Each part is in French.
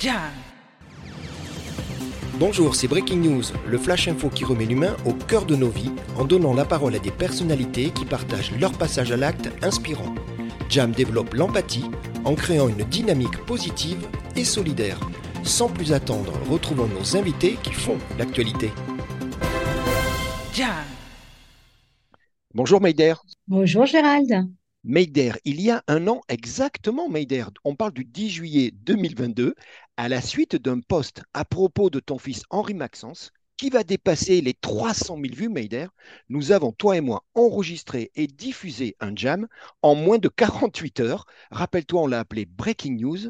Jam. Bonjour, c'est Breaking News, le flash info qui remet l'humain au cœur de nos vies en donnant la parole à des personnalités qui partagent leur passage à l'acte inspirant. Jam développe l'empathie en créant une dynamique positive et solidaire. Sans plus attendre, retrouvons nos invités qui font l'actualité. Jam. Bonjour Meider. Bonjour Gérald. Meider, il y a un an exactement, Meider, on parle du 10 juillet 2022, à la suite d'un post à propos de ton fils Henri Maxence, qui va dépasser les 300 000 vues, Meider, nous avons, toi et moi, enregistré et diffusé un jam en moins de 48 heures. Rappelle-toi, on l'a appelé Breaking News.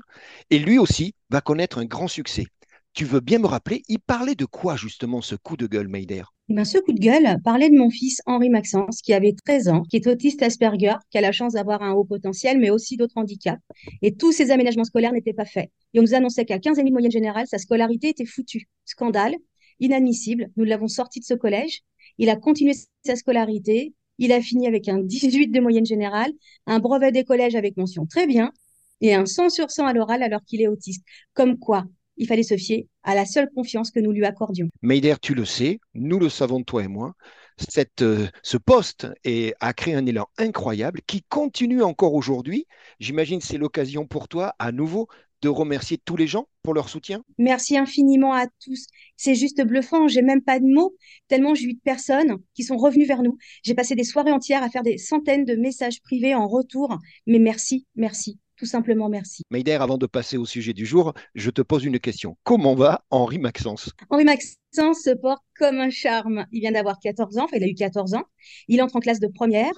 Et lui aussi va connaître un grand succès. Tu veux bien me rappeler, il parlait de quoi justement ce coup de gueule, Meider? Eh ben, ce coup de gueule parlait de mon fils Henri Maxence, qui avait 13 ans, qui est autiste Asperger, qui a la chance d'avoir un haut potentiel, mais aussi d'autres handicaps. Et tous ses aménagements scolaires n'étaient pas faits. Et on nous annonçait qu'à 15 et demi de moyenne générale, sa scolarité était foutue. Scandale, inadmissible. Nous l'avons sorti de ce collège. Il a continué sa scolarité. Il a fini avec un 18 de moyenne générale, un brevet des collèges avec mention très bien, et un 100 sur 100 à l'oral alors qu'il est autiste. Comme quoi, il fallait se fier à la seule confiance que nous lui accordions. Meider, tu le sais, nous le savons toi et moi, cette, euh, ce poste a créé un élan incroyable qui continue encore aujourd'hui. J'imagine c'est l'occasion pour toi à nouveau de remercier tous les gens pour leur soutien. Merci infiniment à tous. C'est juste bluffant. J'ai même pas de mots, tellement j'ai eu de personnes qui sont revenues vers nous. J'ai passé des soirées entières à faire des centaines de messages privés en retour. Mais merci, merci. Tout simplement merci. Meider, avant de passer au sujet du jour, je te pose une question. Comment va Henri Maxence? Henri Maxence se porte comme un charme. Il vient d'avoir 14 ans, enfin il a eu 14 ans. Il entre en classe de première.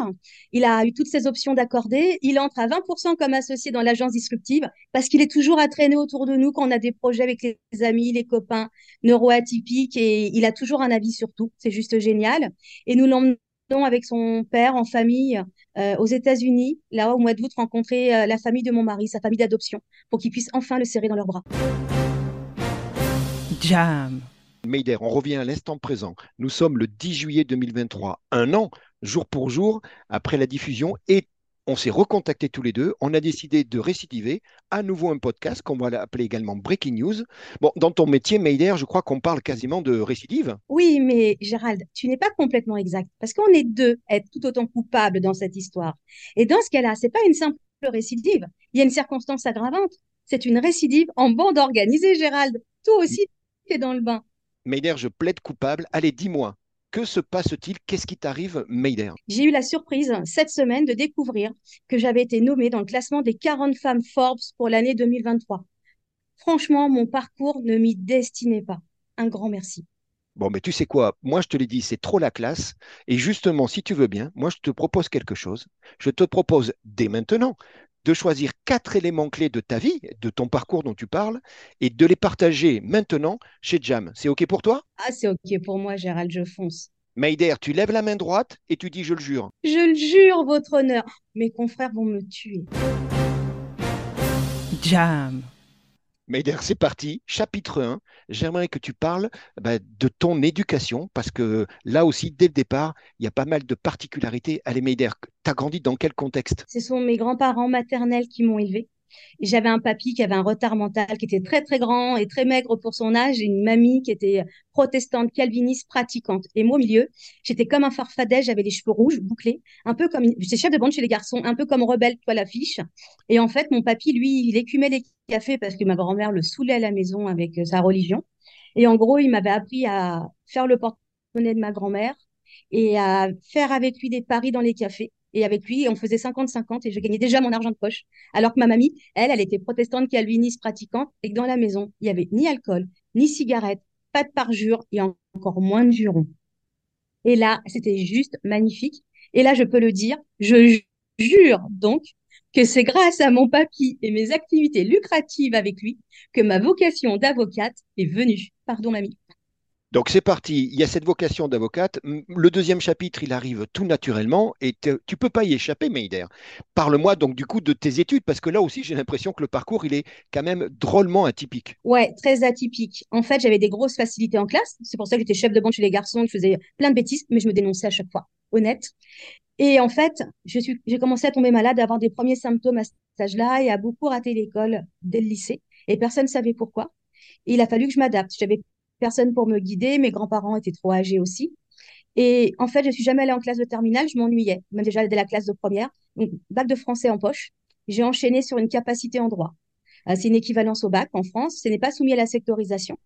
Il a eu toutes ses options d'accordé. Il entre à 20% comme associé dans l'agence disruptive parce qu'il est toujours à traîner autour de nous quand on a des projets avec les amis, les copains neuroatypiques et il a toujours un avis sur tout. C'est juste génial. Et nous l'emmenons avec son père en famille euh, aux États-Unis, là au mois d'août, rencontrer euh, la famille de mon mari, sa famille d'adoption, pour qu'ils puissent enfin le serrer dans leurs bras. Jam. Meider, on revient à l'instant présent. Nous sommes le 10 juillet 2023, un an, jour pour jour, après la diffusion, et on s'est recontactés tous les deux. On a décidé de récidiver à nouveau un podcast qu'on va l'appeler également Breaking News. Bon, dans ton métier, Meider, je crois qu'on parle quasiment de récidive. Oui, mais Gérald, tu n'es pas complètement exact, parce qu'on est deux à être tout autant coupables dans cette histoire. Et dans ce cas-là, c'est pas une simple récidive. Il y a une circonstance aggravante. C'est une récidive en bande organisée, Gérald. Toi aussi, tu es dans le bain. Meider, je plaide coupable. Allez, dis-moi, que se passe-t-il? Qu'est-ce qui t'arrive, Meider? J'ai eu la surprise cette semaine de découvrir que j'avais été nommée dans le classement des 40 femmes Forbes pour l'année 2023. Franchement, mon parcours ne m'y destinait pas. Un grand merci. Bon, mais tu sais quoi? Moi, je te l'ai dit, c'est trop la classe. Et justement, si tu veux bien, moi, je te propose quelque chose. Je te propose dès maintenant de choisir quatre éléments clés de ta vie, de ton parcours dont tu parles, et de les partager maintenant chez Jam. C'est OK pour toi? Ah, c'est OK pour moi, Gérald, je fonce. Meider, tu lèves la main droite et tu dis je le jure. Je le jure, votre honneur. Mes confrères vont me tuer. Jam. Meider, c'est parti. Chapitre 1. J'aimerais que tu parles bah, de ton éducation parce que là aussi, dès le départ, il y a pas mal de particularités. Allez, Meider, tu grandi dans quel contexte? Ce sont mes grands-parents maternels qui m'ont élevée. J'avais un papy qui avait un retard mental, qui était très très grand et très maigre pour son âge, et une mamie qui était protestante, calviniste, pratiquante. Et moi au milieu, j'étais comme un farfadet, j'avais les cheveux rouges, bouclés, un peu comme, j'étais chef de bande chez les garçons, un peu comme rebelle, toi l'affiche. Et en fait, mon papy, lui, il écumait les cafés parce que ma grand-mère le saoulait à la maison avec euh, sa religion. Et en gros, il m'avait appris à faire le porte-monnaie de ma grand-mère et à faire avec lui des paris dans les cafés. Et avec lui, on faisait 50-50 et je gagnais déjà mon argent de poche. Alors que ma mamie, elle, elle était protestante calviniste pratiquante et que dans la maison, il n'y avait ni alcool, ni cigarette, pas de parjure et encore moins de jurons. Et là, c'était juste magnifique. Et là, je peux le dire, je jure donc que c'est grâce à mon papy et mes activités lucratives avec lui que ma vocation d'avocate est venue. Pardon, mamie. Donc c'est parti, il y a cette vocation d'avocate. Le deuxième chapitre, il arrive tout naturellement et te- tu peux pas y échapper, Meider. Parle-moi donc du coup de tes études, parce que là aussi j'ai l'impression que le parcours, il est quand même drôlement atypique. Ouais, très atypique. En fait, j'avais des grosses facilités en classe. C'est pour ça que j'étais chef de bande chez les garçons, je faisais plein de bêtises, mais je me dénonçais à chaque fois. Honnête. Et en fait, j'ai commencé à tomber malade, à avoir des premiers symptômes à cet âge-là et à beaucoup rater l'école dès le lycée. et personne ne savait pourquoi. Et il a fallu que je m'adapte. J'avais personne pour me guider, mes grands-parents étaient trop âgés aussi. Et en fait, je suis jamais allée en classe de terminale, je m'ennuyais, même déjà dès la classe de première. Donc, bac de français en poche, j'ai enchaîné sur une capacité en droit. Euh, c'est une équivalence au bac en France, ce n'est pas soumis à la sectorisation.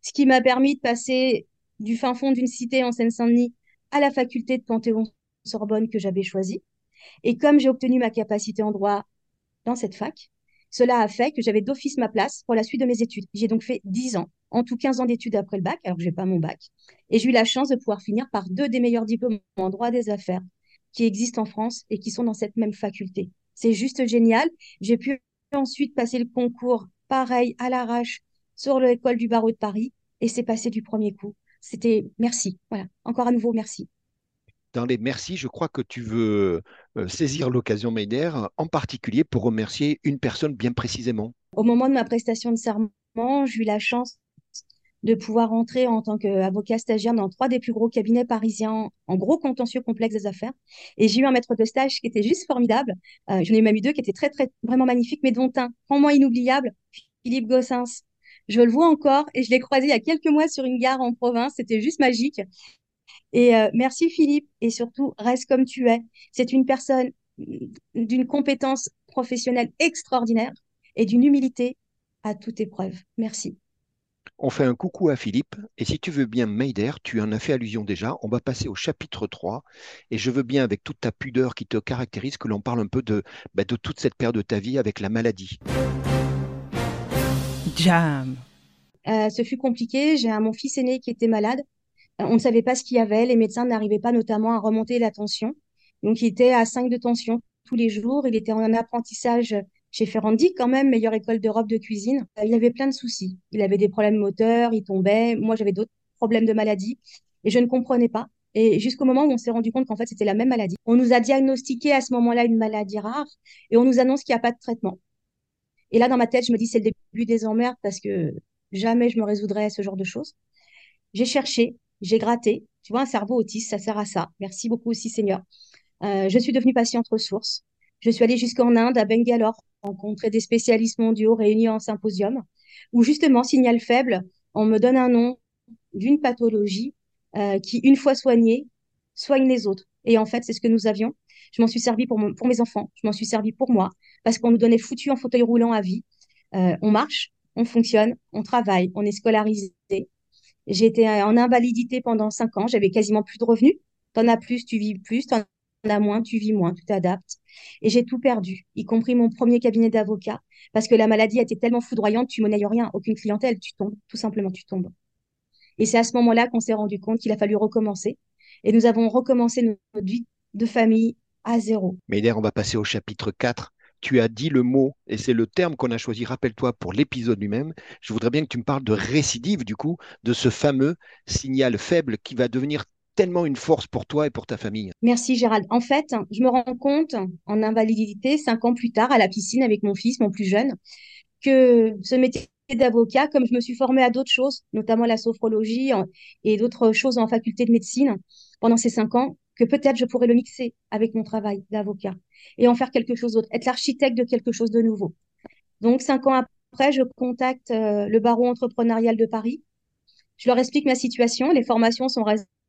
Ce qui m'a permis de passer du fin fond d'une cité en Seine-Saint-Denis à la faculté de Panthéon-Sorbonne que j'avais choisie. Et comme j'ai obtenu ma capacité en droit dans cette fac, cela a fait que j'avais d'office ma place pour la suite de mes études. J'ai donc fait 10 ans, en tout 15 ans d'études après le bac, alors que je n'ai pas mon bac. Et j'ai eu la chance de pouvoir finir par deux des meilleurs diplômes en droit des affaires qui existent en France et qui sont dans cette même faculté. C'est juste génial. J'ai pu ensuite passer le concours pareil à l'arrache sur l'école du barreau de Paris et c'est passé du premier coup. C'était merci. Voilà, encore à nouveau merci dans les merci, je crois que tu veux euh, saisir l'occasion, Meider, en particulier pour remercier une personne bien précisément. Au moment de ma prestation de serment, j'ai eu la chance de pouvoir entrer en tant qu'avocat stagiaire dans trois des plus gros cabinets parisiens en gros contentieux complexe des affaires. Et j'ai eu un maître de stage qui était juste formidable. Euh, J'en ai même eu deux qui étaient très, très, vraiment magnifiques, mais dont un vraiment inoubliable, Philippe Gossens. Je le vois encore et je l'ai croisé il y a quelques mois sur une gare en province. C'était juste magique. Et euh, merci Philippe, et surtout, reste comme tu es. C'est une personne d'une compétence professionnelle extraordinaire et d'une humilité à toute épreuve. Merci. On fait un coucou à Philippe, et si tu veux bien, Meider, tu en as fait allusion déjà, on va passer au chapitre 3, et je veux bien, avec toute ta pudeur qui te caractérise, que l'on parle un peu de, bah, de toute cette période de ta vie avec la maladie. Jam. Euh, ce fut compliqué, j'ai mon fils aîné qui était malade, on ne savait pas ce qu'il y avait. Les médecins n'arrivaient pas notamment à remonter la tension. Donc, il était à 5 de tension tous les jours. Il était en apprentissage chez Ferrandi, quand même, meilleure école d'Europe de cuisine. Il avait plein de soucis. Il avait des problèmes moteurs, il tombait. Moi, j'avais d'autres problèmes de maladie et je ne comprenais pas. Et jusqu'au moment où on s'est rendu compte qu'en fait, c'était la même maladie. On nous a diagnostiqué à ce moment-là une maladie rare et on nous annonce qu'il n'y a pas de traitement. Et là, dans ma tête, je me dis, c'est le début des emmerdes parce que jamais je me résoudrais à ce genre de choses. J'ai cherché, j'ai gratté. Tu vois, un cerveau autiste, ça sert à ça. Merci beaucoup aussi, Seigneur. Euh, je suis devenue patiente ressource. Je suis allée jusqu'en Inde, à Bangalore, rencontrer des spécialistes mondiaux réunis en symposium, où justement, signal faible, on me donne un nom d'une pathologie euh, qui, une fois soignée, soigne les autres. Et en fait, c'est ce que nous avions. Je m'en suis servi pour, mes enfants, je m'en suis servi pour moi, parce qu'on nous donnait foutu en fauteuil roulant à vie. Euh, on marche, on fonctionne, on travaille, on est scolarisé, été en invalidité pendant cinq ans. J'avais quasiment plus de revenus. T'en as plus, tu vis plus. As moins, tu vis moins. Tu t'adaptes. Et j'ai tout perdu, y compris mon premier cabinet d'avocat, parce que la maladie était tellement foudroyante, tu monnayes rien, aucune clientèle, tu tombes, tout simplement, tu tombes. Et c'est à ce moment-là qu'on s'est rendu compte qu'il a fallu recommencer. Et nous avons recommencé notre vie de famille à zéro. Mais on va passer au chapitre 4 tu as dit le mot, et c'est le terme qu'on a choisi, rappelle-toi, pour l'épisode lui-même. Je voudrais bien que tu me parles de récidive, du coup, de ce fameux signal faible qui va devenir tellement une force pour toi et pour ta famille. Merci Gérald. En fait, je me rends compte en invalidité, cinq ans plus tard, à la piscine avec mon fils, mon plus jeune, que ce métier d'avocat, comme je me suis formée à d'autres choses, notamment la sophrologie et d'autres choses en faculté de médecine pendant ces cinq ans, que peut-être je pourrais le mixer avec mon travail d'avocat et en faire quelque chose d'autre, être l'architecte de quelque chose de nouveau. Donc, cinq ans après, je contacte euh, le barreau entrepreneurial de Paris. Je leur explique ma situation. Les formations sont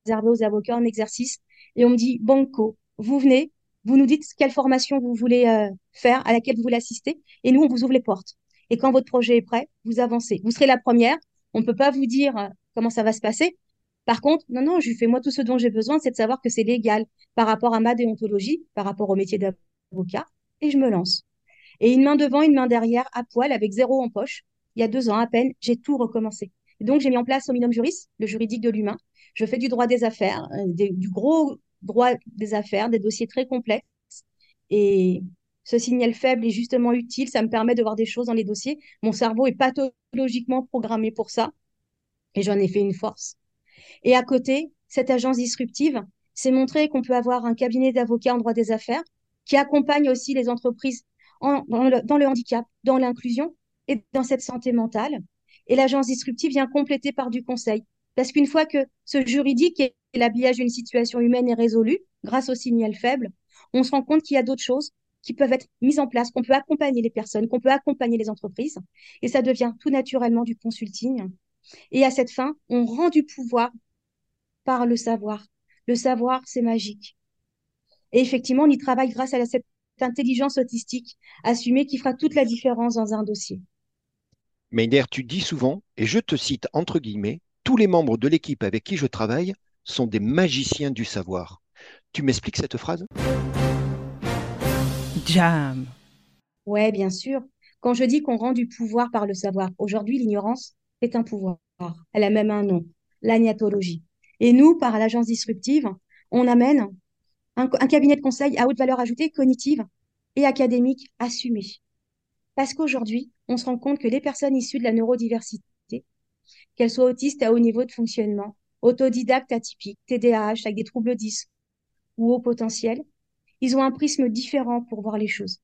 réservées aux avocats en exercice. Et on me dit, Banco, vous venez, vous nous dites quelle formation vous voulez euh, faire, à laquelle vous voulez assister, et nous, on vous ouvre les portes. Et quand votre projet est prêt, vous avancez. Vous serez la première. On ne peut pas vous dire euh, comment ça va se passer. Par contre, non, non, je fais moi tout ce dont j'ai besoin, c'est de savoir que c'est légal par rapport à ma déontologie, par rapport au métier d'avocat avocat et je me lance. Et une main devant, une main derrière, à poil, avec zéro en poche. Il y a deux ans à peine, j'ai tout recommencé. donc, j'ai mis en place Omnium Juris, le juridique de l'humain. Je fais du droit des affaires, euh, du gros droit des affaires, des dossiers très complexes. Et ce signal faible est justement utile. Ça me permet de voir des choses dans les dossiers. Mon cerveau est pathologiquement programmé pour ça. Et j'en ai fait une force. Et à côté, cette agence disruptive, c'est montrer qu'on peut avoir un cabinet d'avocats en droit des affaires qui accompagne aussi les entreprises dans, le, handicap, dans l'inclusion et dans cette santé mentale. Et l'agence disruptive vient compléter par du conseil. Parce qu'une fois que ce juridique et l'habillage d'une situation humaine est résolu, grâce au signal faible, on se rend compte qu'il y a d'autres choses qui peuvent être mises en place, qu'on peut accompagner les personnes, qu'on peut accompagner les entreprises. Et ça devient tout naturellement du consulting. Et à cette fin, on rend du pouvoir par le savoir. Le savoir, c'est magique. Et effectivement, on y travaille grâce à cette intelligence autistique assumée qui fera toute la différence dans un dossier. Meider, tu dis souvent, et je te cite entre guillemets, tous les membres de l'équipe avec qui je travaille sont des magiciens du savoir. Tu m'expliques cette phrase? Jam. Ouais, bien sûr. Quand je dis qu'on rend du pouvoir par le savoir, aujourd'hui, l'ignorance est un pouvoir. Elle a même un nom, l'agnatologie. Et nous, par l'agence disruptive, on amène un, cabinet de conseil à haute valeur ajoutée cognitive et académique assumé. Parce qu'aujourd'hui, on se rend compte que les personnes issues de la neurodiversité, qu'elles soient autistes à haut niveau de fonctionnement, autodidactes atypiques, TDAH avec des troubles 10 ou haut potentiel, ils ont un prisme différent pour voir les choses.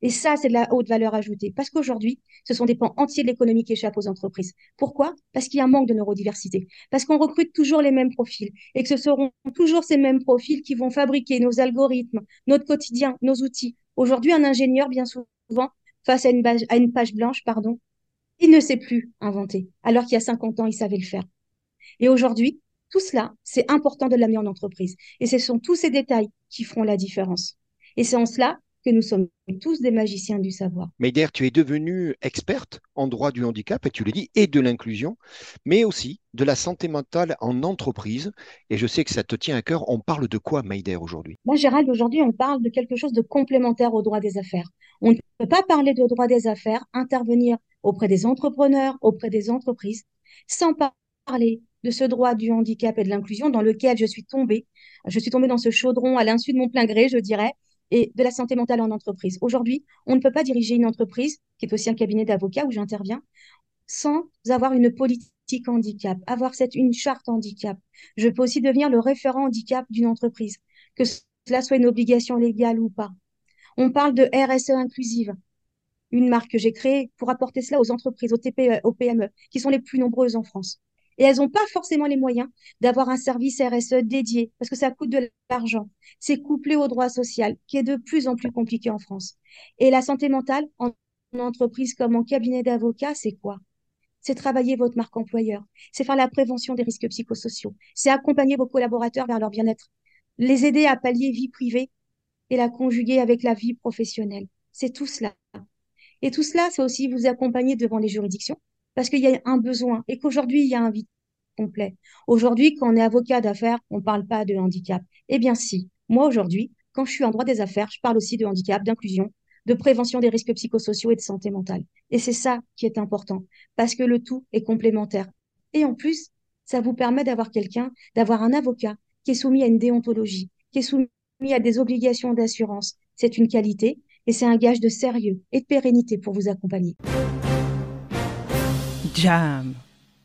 Et ça, c'est de la haute valeur ajoutée. Parce qu'aujourd'hui, ce sont des pans entiers de l'économie qui échappent aux entreprises. Pourquoi? Parce qu'il y a un manque de neurodiversité. Parce qu'on recrute toujours les mêmes profils et que ce seront toujours ces mêmes profils qui vont fabriquer nos algorithmes, notre quotidien, nos outils. Aujourd'hui, un ingénieur, bien souvent, face à une, à une page blanche, pardon, il ne sait plus inventer, alors qu'il y a 50 ans, il savait le faire. Et aujourd'hui, tout cela, c'est important de l'amener en entreprise. Et ce sont tous ces détails qui feront la différence. Et c'est en cela que nous sommes tous des magiciens du savoir. Meider, tu es devenue experte en droit du handicap, et tu l'as dit, et de l'inclusion, mais aussi de la santé mentale en entreprise. Et je sais que ça te tient à cœur. On parle de quoi, Meider, aujourd'hui? Moi, Gérald, aujourd'hui, on parle de quelque chose de complémentaire au droit des affaires. On ne peut pas parler de droit des affaires, intervenir auprès des entrepreneurs, auprès des entreprises, sans parler de ce droit du handicap et de l'inclusion dans lequel je suis tombée. Je suis tombée dans ce chaudron à l'insu de mon plein gré, je dirais, et de la santé mentale en entreprise. Aujourd'hui, on ne peut pas diriger une entreprise, qui est aussi un cabinet d'avocats où j'interviens, sans avoir une politique handicap, avoir une charte handicap. Je peux aussi devenir le référent handicap d'une entreprise, que cela soit une obligation légale ou pas. On parle de RSE inclusive, une marque que j'ai créée pour apporter cela aux entreprises, aux TPE, aux PME, qui sont les plus nombreuses en France. Et elles n'ont pas forcément les moyens d'avoir un service RSE dédié parce que ça coûte de l'argent. C'est couplé au droit social qui est de plus en plus compliqué en France. Et la santé mentale en entreprise comme en cabinet d'avocat, c'est quoi? C'est travailler votre marque employeur. C'est faire la prévention des risques psychosociaux. C'est accompagner vos collaborateurs vers leur bien-être. Les aider à pallier vie privée et la conjuguer avec la vie professionnelle. C'est tout cela. Et tout cela, c'est aussi vous accompagner devant les juridictions parce qu'il y a un besoin et qu'aujourd'hui, il y a un vide complet. Aujourd'hui, quand on est avocat d'affaires, on ne parle pas de handicap. Eh bien, si. Moi, aujourd'hui, quand je suis en droit des affaires, je parle aussi de handicap, d'inclusion, de prévention des risques psychosociaux et de santé mentale. Et c'est ça qui est important, parce que le tout est complémentaire. Et en plus, ça vous permet d'avoir quelqu'un, d'avoir un avocat qui est soumis à une déontologie, qui est soumis à des obligations d'assurance. C'est une qualité et c'est un gage de sérieux et de pérennité pour vous accompagner. Jam.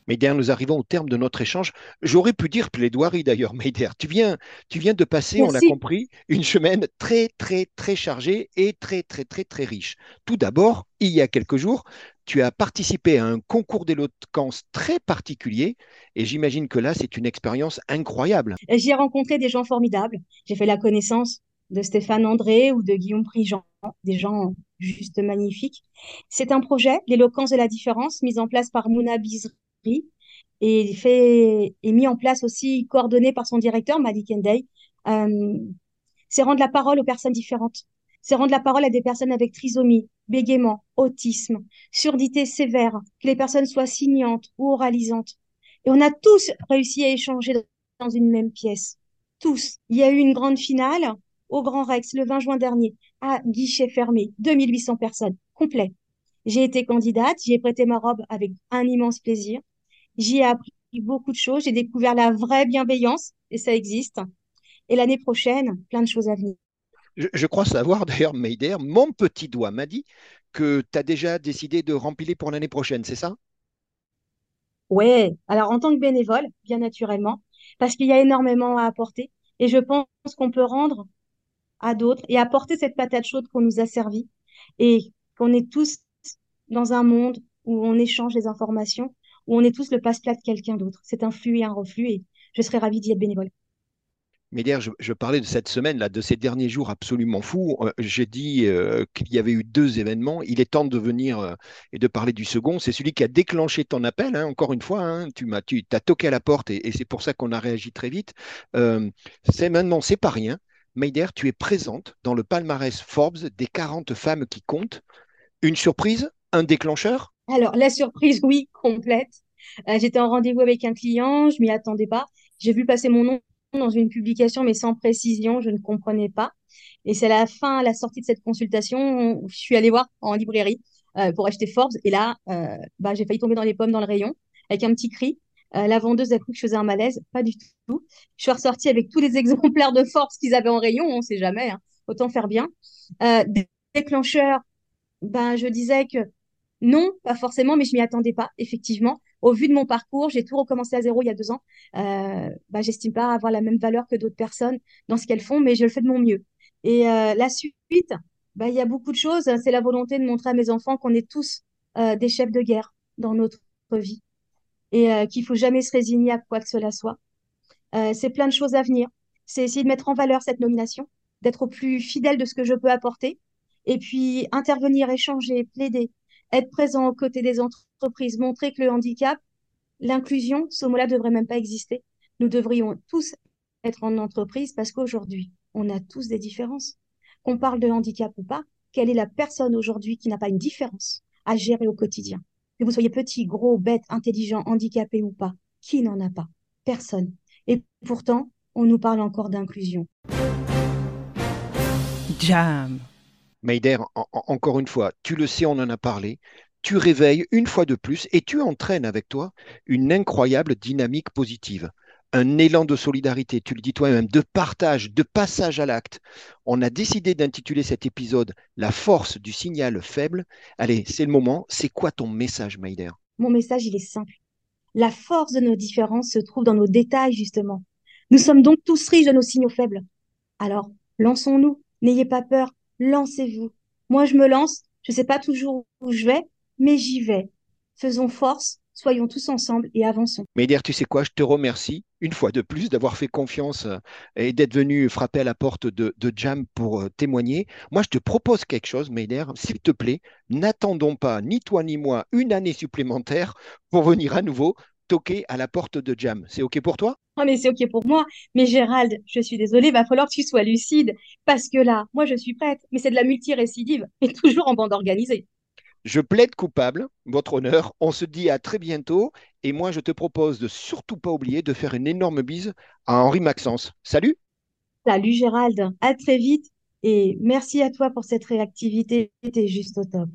Meider, nous arrivons au terme de notre échange. J'aurais pu dire plaidoirie d'ailleurs, Meider. Tu viens, tu viens de passer, on l'a compris, une semaine très, très, très chargée et très, très, très, très riche. Tout d'abord, il y a quelques jours, tu as participé à un concours d'éloquence très particulier et j'imagine que là, c'est une expérience incroyable. J'y ai rencontré des gens formidables. J'ai fait la connaissance de Stéphane André ou de Guillaume Prigent, des gens juste magnifiques. C'est un projet, l'éloquence de la différence, mis en place par Mouna Bizri et fait et mis en place aussi coordonné par son directeur Malik Endey. Euh, c'est rendre la parole aux personnes différentes. C'est rendre la parole à des personnes avec trisomie, bégaiement, autisme, surdité sévère, que les personnes soient signantes ou oralisantes. Et on a tous réussi à échanger dans une même pièce. Tous. Il y a eu une grande finale au Grand Rex le 20 juin dernier, à guichet fermé, 2800 personnes, complet. J'ai été candidate, j'y ai prêté ma robe avec un immense plaisir. J'y ai appris beaucoup de choses, j'ai découvert la vraie bienveillance, et ça existe. Et l'année prochaine, plein de choses à venir. Je, crois savoir d'ailleurs, Meider, mon petit doigt m'a dit que tu as déjà décidé de remplir pour l'année prochaine, c'est ça? Oui, alors en tant que bénévole, bien naturellement, parce qu'il y a énormément à apporter. Et je pense qu'on peut rendre à d'autres et apporter cette patate chaude qu'on nous a servie et qu'on est tous dans un monde où on échange les informations, où on est tous le passe-plat de quelqu'un d'autre. C'est un flux et un reflux et je serais ravie d'y être bénévole. Mais d'ailleurs, je, parlais de cette semaine, là, de ces derniers jours absolument fous. Euh, j'ai dit euh, qu'il y avait eu deux événements. Il est temps de venir euh, et de parler du second. C'est celui qui a déclenché ton appel. Hein, encore une fois, hein. tu m'as, tu as toqué à la porte et, c'est pour ça qu'on a réagi très vite. c'est maintenant, c'est pas rien. Maider, tu es présente dans le palmarès Forbes des 40 femmes qui comptent. Une surprise, un déclencheur? Alors, la surprise, oui, complète. J'étais en rendez-vous avec un client, je m'y attendais pas. J'ai vu passer mon nom dans une publication, mais sans précision, je ne comprenais pas. Et c'est à la fin, la sortie de cette consultation, je suis allée voir en librairie euh, pour acheter Forbes. Et là, euh, bah, j'ai failli tomber dans les pommes dans le rayon avec un petit cri. Euh, la vendeuse a cru que je faisais un malaise. Pas du tout. Je suis ressortie avec tous les exemplaires de Forbes qu'ils avaient en rayon. On ne sait jamais. Hein. Autant faire bien. déclencheur, ben, je disais que non, pas forcément, mais je m'y attendais pas, effectivement au vu de mon parcours, j'ai tout recommencé à zéro il y a deux ans. Euh, bah, j'estime pas avoir la même valeur que d'autres personnes dans ce qu'elles font, mais je le fais de mon mieux. Et euh, la suite, bah, il y a beaucoup de choses. C'est la volonté de montrer à mes enfants qu'on est tous euh, des chefs de guerre dans notre vie et euh, qu'il faut jamais se résigner à quoi que cela soit. c'est plein de choses à venir. C'est essayer de mettre en valeur cette nomination, d'être au plus fidèle de ce que je peux apporter, et puis intervenir, échanger, plaider, être présent aux côtés des entreprises, montrer que le handicap, l'inclusion, ce mot-là ne devrait même pas exister. Nous devrions tous être en entreprise parce qu'aujourd'hui, on a tous des différences. Qu'on parle de handicap ou pas, quelle est la personne aujourd'hui qui n'a pas une différence à gérer au quotidien? Que vous soyez petit, gros, bête, intelligent, handicapé ou pas, qui n'en a pas? Personne. Et pourtant, on nous parle encore d'inclusion. Jam. Maider, encore une fois, tu le sais, on en a parlé, tu réveilles une fois de plus et tu entraînes avec toi une incroyable dynamique positive, un élan de solidarité, tu le dis toi-même, de partage, de passage à l'acte. On a décidé d'intituler cet épisode La force du signal faible. Allez, c'est le moment. C'est quoi ton message, Maider Mon message, il est simple. La force de nos différences se trouve dans nos détails, justement. Nous sommes donc tous riches de nos signaux faibles. Alors, lançons-nous, n'ayez pas peur, lancez-vous. Moi, je me lance, je ne sais pas toujours où je vais, mais j'y vais. Faisons force, soyons tous ensemble et avançons. Méder, tu sais quoi, je te remercie une fois de plus d'avoir fait confiance euh, et d'être venu frapper à la porte de, Jam pour euh, témoigner. Moi, je te propose quelque chose, Méder, s'il te plaît, n'attendons pas, ni toi ni moi, une année supplémentaire pour venir à nouveau toquer à la porte de Jam. C'est OK pour toi? Oh, mais c'est OK pour moi. Mais Gérald, je suis désolée, il va falloir que tu sois lucide. Parce que là, moi, je suis prête. Mais c'est de la multirécidive et toujours en bande organisée. Je plaide coupable, votre honneur. On se dit à très bientôt. Et moi, je te propose de surtout pas oublier de faire une énorme bise à Henri Maxence. Salut Salut Gérald, à très vite. Et merci à toi pour cette réactivité. C'était juste au top.